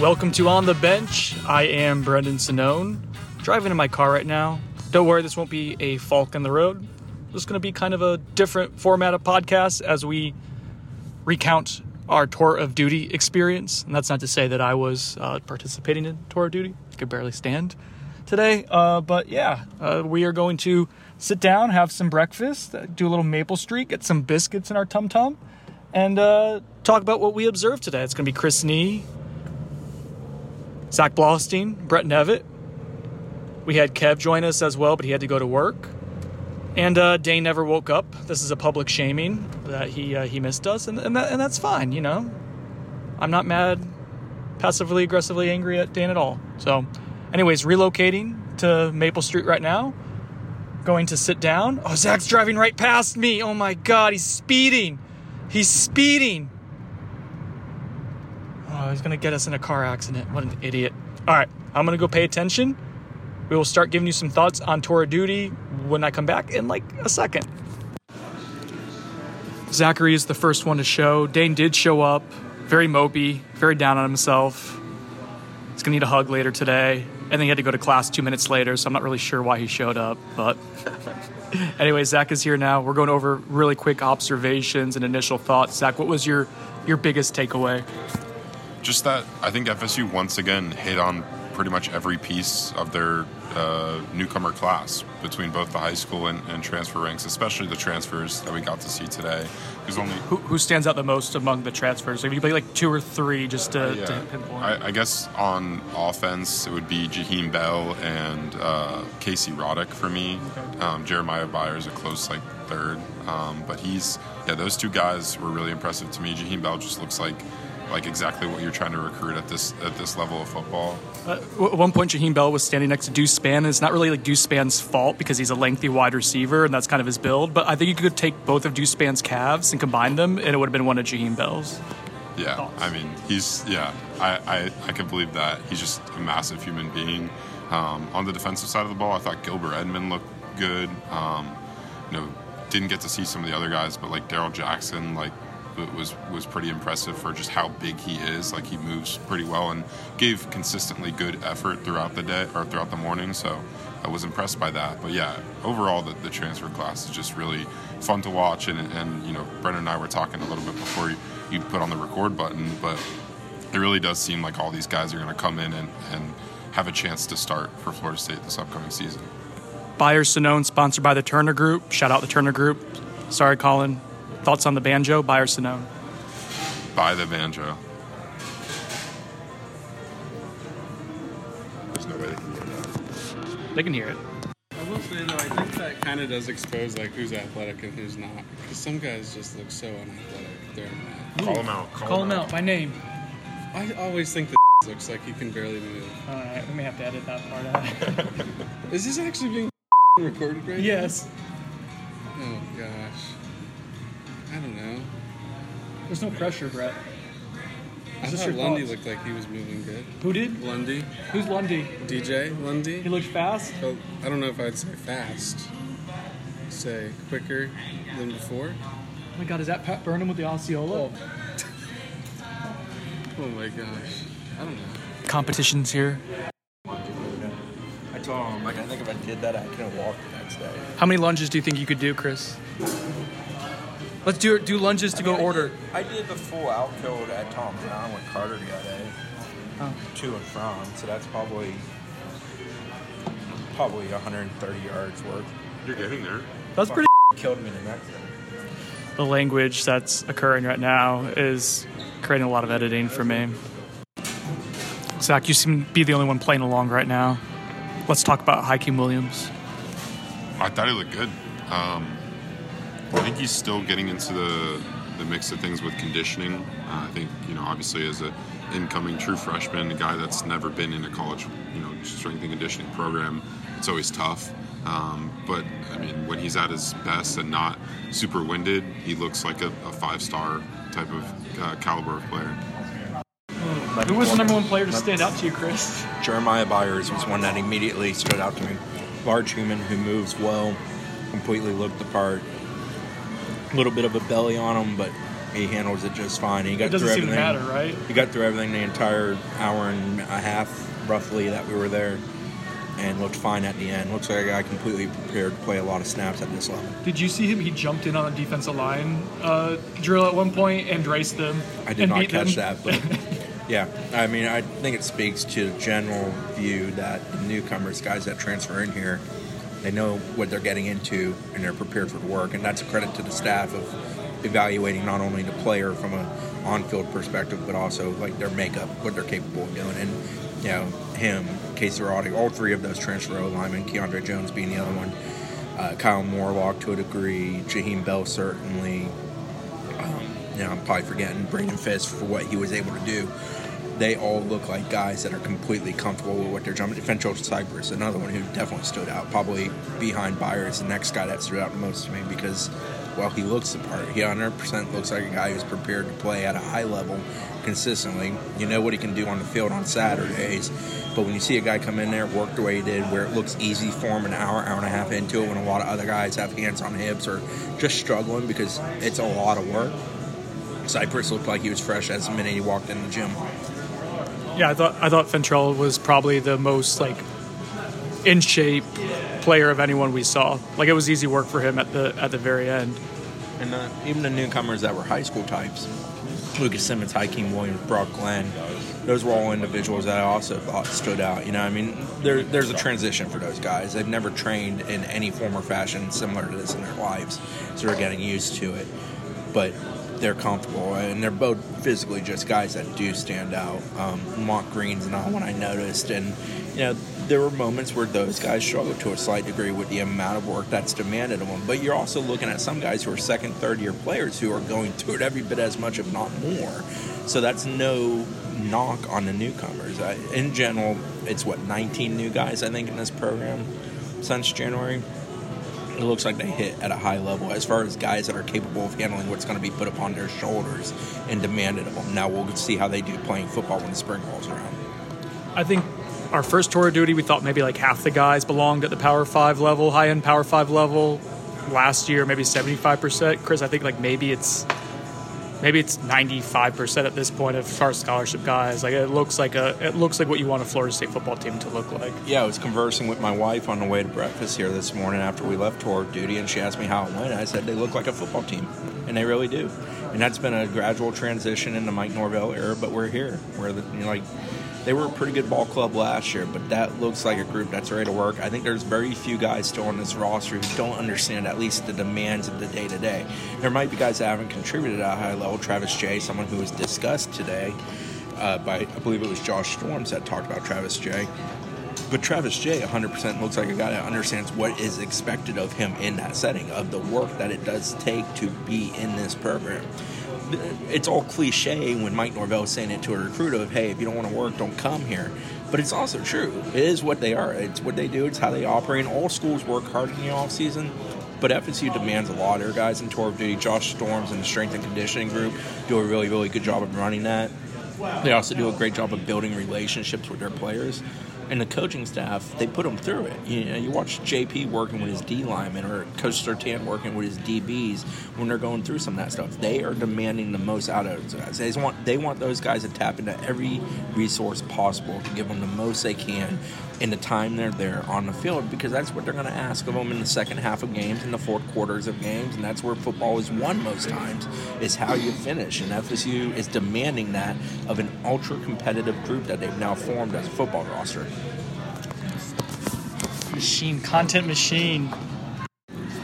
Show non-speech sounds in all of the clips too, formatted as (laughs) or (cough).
Welcome to On the Bench. I am Brendan Sonnone, driving in my car right now. Don't worry, this won't be a Falk in the Road. This is going to be kind of a different format of podcast as we recount our tour of duty experience. And that's not to say that I was uh, participating in tour of duty. I could barely stand today. Uh, but yeah, uh, we are going to sit down, have some breakfast, uh, do a little Maple Street, get some biscuits in our tum tum, and uh, talk about what we observed today. It's going to be Chris Nee, Zach Blaustein, Brett Nevitt. We had Kev join us as well, but he had to go to work. And uh, Dane never woke up. This is a public shaming that he uh, he missed us, and and, that, and that's fine. You know, I'm not mad, passively aggressively angry at Dane at all. So, anyways, relocating to Maple Street right now. Going to sit down. Oh, Zach's driving right past me. Oh my God, he's speeding. He's speeding. He's gonna get us in a car accident. What an idiot. All right, I'm gonna go pay attention. We will start giving you some thoughts on tour of duty when I come back in like a second. Zachary is the first one to show. Dane did show up, very mopey, very down on himself. He's gonna need a hug later today. And then he had to go to class two minutes later, so I'm not really sure why he showed up. But (laughs) anyway, Zach is here now. We're going over really quick observations and initial thoughts. Zach, what was your your biggest takeaway? Just that I think FSU once again hit on pretty much every piece of their uh, newcomer class between both the high school and, and, transfer ranks, especially the transfers that we got to see today. Only who, who stands out the most among the transfers? If you play like two or three, just to, uh, yeah. to pinpoint. I, I, guess on offense it would be Jaheim Bell and uh, Casey Roddick for me. Okay. Um, Jeremiah Byer is a close like third, um, but he's yeah those two guys were really impressive to me. Jaheim Bell just looks like like exactly what you're trying to recruit at this at this level of football. Uh, at one point, Jaheim Bell was standing next to Deuce Spann. It's not really like Deuce Spann's fault because he's a lengthy wide receiver and that's kind of his build. But I think you could take both of Deuce Spann's calves and combine them, and it would have been one of Jaheim Bell's. Yeah, Thoughts. I mean, he's yeah, I, I I can believe that he's just a massive human being. Um, on the defensive side of the ball, I thought Gilbert Edmond looked good. Um, you know, didn't get to see some of the other guys, but like Darrell Jackson, like was was pretty impressive for just how big he is. Like he moves pretty well and gave consistently good effort throughout the day or throughout the morning. So I was impressed by that. But yeah, overall the, the transfer class is just really fun to watch. And, and you know, Brendan and I were talking a little bit before you, you put on the record button, but it really does seem like all these guys are going to come in and, and have a chance to start for Florida State this upcoming season. Buyer Sonnone, sponsored by the Turner Group. Shout out the Turner Group. Sorry, Colin. Thoughts on the banjo, buy or Sonnone? Buy the banjo. There's no way they can hear that. They can hear it. I will say though, I think that kind of does expose like who's athletic and who's not. Because some guys just look so unathletic. They're Call them out. Call, Call them out. out by name. I always think the (laughs) looks like he can barely move. All right, we may have to edit that part out. (laughs) Is this actually being (laughs) recorded right yes. now? Yes. Oh gosh. I don't know. There's no pressure, Brett. I thought Lundy thoughts? looked like he was moving good. Who did? Lundy. Who's Lundy? DJ Lundy. He looked fast. Oh, I don't know if I'd say fast. Say quicker than before. Oh my God, is that Pat Burnham with the Osceola? Oh, (laughs) oh my gosh. I don't know. competitions here. I told him, like, I think if I did that, I couldn't walk the next day. How many lunges do you think you could do, Chris? Let's do do lunges to go order. I did the full outfield at Tom Brown with Carter the other day, Oh. to and from. So that's probably probably 130 yards worth. You're getting there. That's pretty. Killed me the next day. The language that's occurring right now is creating a lot of editing for me. Zach, you seem to be the only one playing along right now. Let's talk about Hykeem Williams. I thought he looked good. Um, I think he's still getting into the the mix of things with conditioning. Uh, I think you know, obviously, as a incoming true freshman, a guy that's never been in a college, you know, strength and conditioning program, it's always tough. Um, but I mean, when he's at his best and not super winded, he looks like a, a five star type of uh, caliber of player. Who was the number one player to stand out to you, Chris? Jeremiah Byers was one that immediately stood out to me. Large human who moves well, completely looked the part. A little bit of a belly on him, but he handles it just fine. He got It doesn't through seem to everything. matter, right? He got through everything the entire hour and a half, roughly, that we were there, and looked fine at the end. Looks like a guy completely prepared to play a lot of snaps at this level. Did you see him? He jumped in on the defensive line uh, drill at one point and raced them. I did not catch them. that, but (laughs) yeah, I mean, I think it speaks to the general view that newcomers, guys that transfer in here, they know what they're getting into and they're prepared for the work, and that's a credit to the staff of evaluating not only the player from an on-field perspective, but also like their makeup, what they're capable of doing, and you know him, Casey all three of those transfer linemen, Keiondre Jones being the other one, uh, Kyle Morlock to a degree, Jaheim Bell certainly, you know, I'm probably forgetting Braden Fiske for what he was able to do. They all look like guys that are completely comfortable with what they're jumping. Fentrell Cypress, another one who definitely stood out, probably behind Byers, the next guy that stood out most to me because, well, he looks the part. He 100% looks like a guy who's prepared to play at a high level consistently. You know what he can do on the field on Saturdays, but when you see a guy come in there, work the way he did, where it looks easy for him an hour, hour and a half into it, when a lot of other guys have hands on hips or just struggling because it's a lot of work. Cypress looked like he was fresh as the minute he walked in the gym. Yeah, I thought I thought Fentrell was probably the most like in shape player of anyone we saw. Like it was easy work for him at the at the very end. And uh, even the newcomers that were high school types, Lucas Simmons, Hykeem Williams, Brock Glenn, those were all individuals that I also thought stood out. You know, I mean, there, there's a transition for those guys. They've never trained in any form or fashion similar to this in their lives, so they're getting used to it. But they're comfortable, and they're both physically just guys that do stand out. Um, Monk Green's not one I noticed, and you know, there were moments where those guys struggled to a slight degree with the amount of work that's demanded of them. But you're also looking at some guys who are second, third year players who are going (laughs) through it every bit as much, if not more. So that's no knock on the newcomers. I, in general, it's what 19 new guys I think in this program since January. It looks like they hit at a high level as far as guys that are capable of handling what's going to be put upon their shoulders and demanded of them. Now we'll see how they do playing football when the spring rolls around. I think our first tour of duty, we thought maybe like half the guys belonged at the Power Five level, high end Power Five level. Last year, maybe seventy five percent. Chris, I think like maybe it's maybe it's ninety five percent at this point of our scholarship guys. Like it looks like a it looks like what you want a Florida State football team to look like. Yeah, I was conversing with my wife on the way to breakfast here this morning after we left tour duty, and she asked me how it went. I said they look like a football team, and they really do. And that's been a gradual transition in the Mike Norvell era, but we're here. Where the, you know, like they were a pretty good ball club last year, but that looks like a group that's ready to work. I think there's very few guys still on this roster who don't understand at least the demands of the day to day. There might be guys that haven't contributed at a high level. Travis Jay, someone who was discussed today uh, by I believe it was Josh Storms that talked about Travis Jay. But Travis Jay 100% looks like a guy that understands what is expected of him in that setting, of the work that it does take to be in this program. It's all cliche when Mike Norvell is saying it to a recruit of, hey, if you don't want to work, don't come here. But it's also true. It is what they are. It's what they do. It's how they operate. All schools work hard in the off season, but FSU demands a lot. Their guys in tour of duty, Josh Storms and the strength and conditioning group, do a really, really good job of running that. They also do a great job of building relationships with their players. And the coaching staff, they put them through it. You know, you watch JP working with his D linemen or Coach Surtain working with his DBs when they're going through some of that stuff. They are demanding the most out of those guys. They want they want those guys to tap into every resource possible to give them the most they can in the time they're there on the field because that's what they're going to ask of them in the second half of games in the fourth quarters of games and that's where football is won most times is how you finish and FSU is demanding that of an ultra competitive group that they've now formed as a football roster Machine, content machine.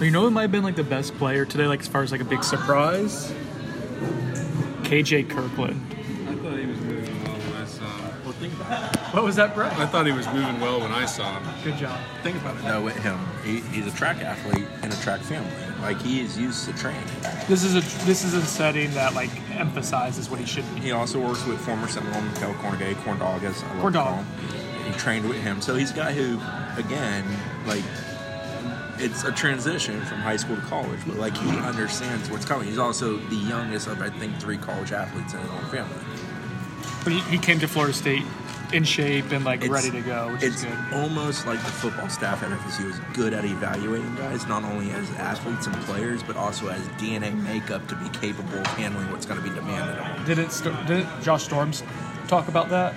You know, it might have been like the best player today, like as far as like a big surprise. KJ Kirkland. I thought he was moving well when uh, I well think about it What was that, Brett? I thought he was moving well when I saw him. Good job. think about it No, with him he, he's a track athlete in a track family like he is used to training This is a this is a setting that like emphasizes what he should be. He also works with former Seminole Mikel Cornegay, Corn Dog, as I love Corn to Dog. call him. He trained with him, so he's a guy who, again, like it's a transition from high school to college, but like he understands what's coming. He's also the youngest of I think three college athletes in his own family. But he, he came to Florida State in shape and like It's- ready to go, which is it's good. almost like the football staff at FSU is good at evaluating guys, not only as athletes and players, but also as DNA makeup to be capable of handling what's going to be demanded of them. Did it? st- Did Josh Storms talk about that?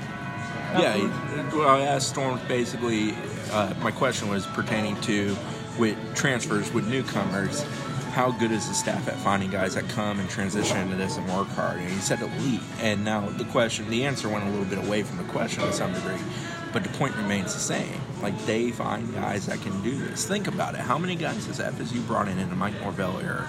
Yeah, he- well, I asked Storms basically. Uh, my question was pertaining to with transfers with newcomers. How good is the staff at finding guys that come and transition into this and work hard? And he said elite. And now the question, the answer went a little bit away from the question to some degree, but the point remains the same. Like they find guys that can do this. Think about it. How many guys has FSU brought in in the Mike Norvell era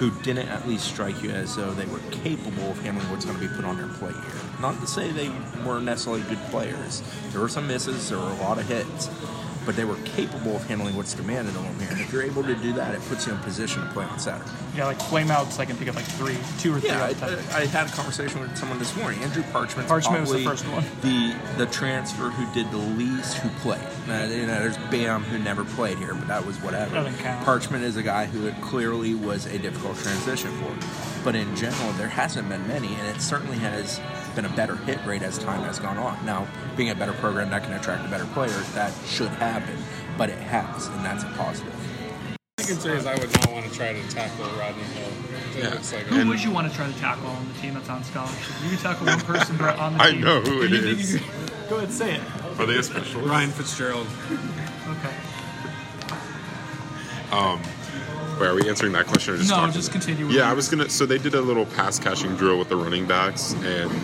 who didn't at least strike you as though they were capable of handling what's going to be put on their plate here. Not to say they weren't necessarily good players. There were some misses, there were a lot of hits, but they were capable of handling what's demanded of them here. And if you're able to do that, it puts you in position to play on Saturday. Yeah, like flame outs. I can pick up like three, two or three. Yeah. I, uh, I had a conversation with someone this morning. Andrew Parchment. Parchment was the first one. The the transfer who did the least who played. Now, you know, there's Bam who never played here, but that was whatever. Doesn't count. Parchment is a guy who it clearly was a difficult transition for. But in general, there hasn't been many, and it certainly has been a better hit rate as time has gone on. Now, being a better program that can attract a better player, that should happen, but it has, and that's a positive. I can say is I would not want to try to tackle Rodney Hill. It Yeah. looks like Who would you want to try to tackle on the team that's on scholarship? You can tackle one person Brett, on the I team. know who it You think is. you can- Go ahead, say it. Are they a specialist? Ryan Fitzgerald. Okay. Wait, are we answering that question or just No, talking? just continue Yeah, I was gonna. So they did a little pass catching drill with the running backs and um,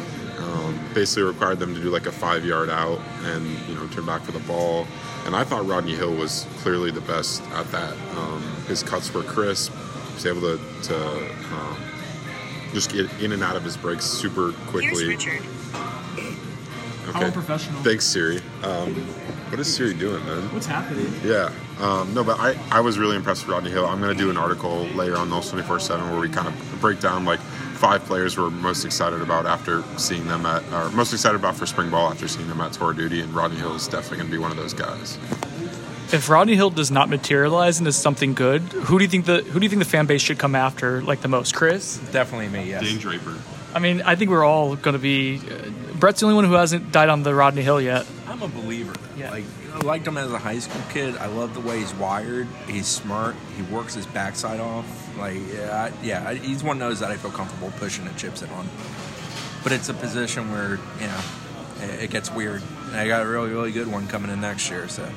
basically required them to do like a five yard out and you know turn back for the ball. And I thought Rodney Hill was clearly the best at that. Um, his cuts were crisp. He was able to, to um, just get in and out of his breaks super quickly. Richard. How unprofessional. Thanks, Siri. Um, what is Siri doing, man? What's happening? Yeah. Um, no, but I, I was really impressed with Rodney Hill. I'm going to do an article later on Those 24 7 where we kind of break down like five players we're most excited about after seeing them at, or most excited about for spring ball after seeing them at tour duty. And Rodney Hill is definitely going to be one of those guys. If Rodney Hill does not materialize into something good, who do you think the who do you think the fan base should come after like the most? Chris? Definitely me, yes. Dane Draper. I mean, I think we're all going to be. Uh, Brett's the only one who hasn't died on the Rodney Hill yet. I'm a believer. Yeah. Like I liked him as a high school kid. I love the way he's wired. He's smart. He works his backside off. Like yeah, I, yeah. He's one of those that I feel comfortable pushing the chips in on. But it's a position where you know it, it gets weird. And I got a really really good one coming in next year. So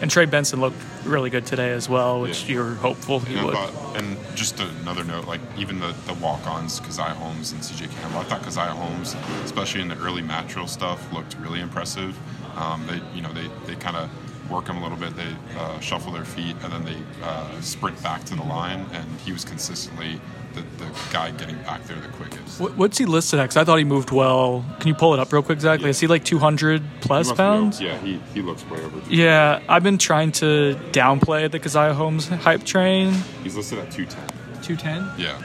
And Trey Benson looked really good today as well, which Yeah. you're hopeful he And, would. thought, and just another note, like even the, the walk-ons, Keziah Holmes and CJ Campbell. I thought Keziah Holmes, especially in the early match stuff, looked really impressive. Um, they, you know, they, they kind of work him a little bit. They uh, shuffle their feet and then they uh, sprint back to the line, and he was consistently the, the guy getting back there the quickest. What, what's he listed at? Because I thought he moved well. Can you pull it up real quick exactly? Is he like 200 He be pounds? Yeah, he, he looks way over. Yeah, I've been trying to downplay the Keziah Holmes hype train. He's listed at 210. 210? Yeah.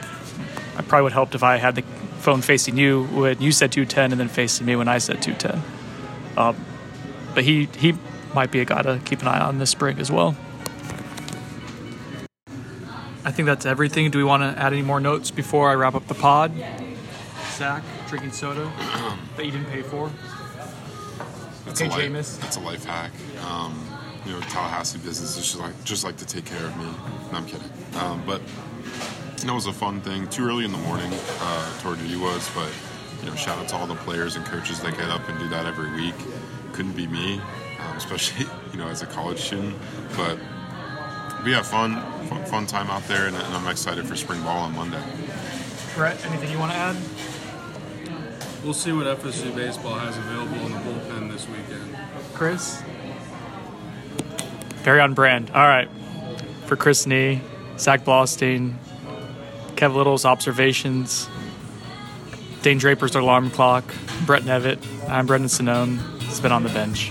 I probably would have helped if I had the phone facing you when you said 210 and then facing me when I said 210. Um, but he, he might be a guy to keep an eye on this spring as well. I think that's everything. Do we want to add any more notes before I wrap up the pod? Zach? drinking soda (clears throat) that you didn't pay for? That's Okay, a life, Jameis. That's a life hack. Um, you know, Tallahassee business is just like just like to take care of me. No, I'm kidding. Um, but you know, it was a fun thing. Too early in the morning, uh, Tour duty was, but you know, shout out to all the players and coaches that get up and do that every week. Couldn't be me, um, especially (laughs) you know as a college student. But we have fun, fun, fun time out there, and, and I'm excited for spring ball on Monday. Brett, anything you want to add? We'll see what FSU baseball has available in the bullpen this weekend. Chris? Very on brand. All right. For Chris Nee, Zach Blostein, Kev Little's observations, Dane Draper's alarm clock, Brett Nevitt, I'm Brendan Sonnone. It's been on the bench.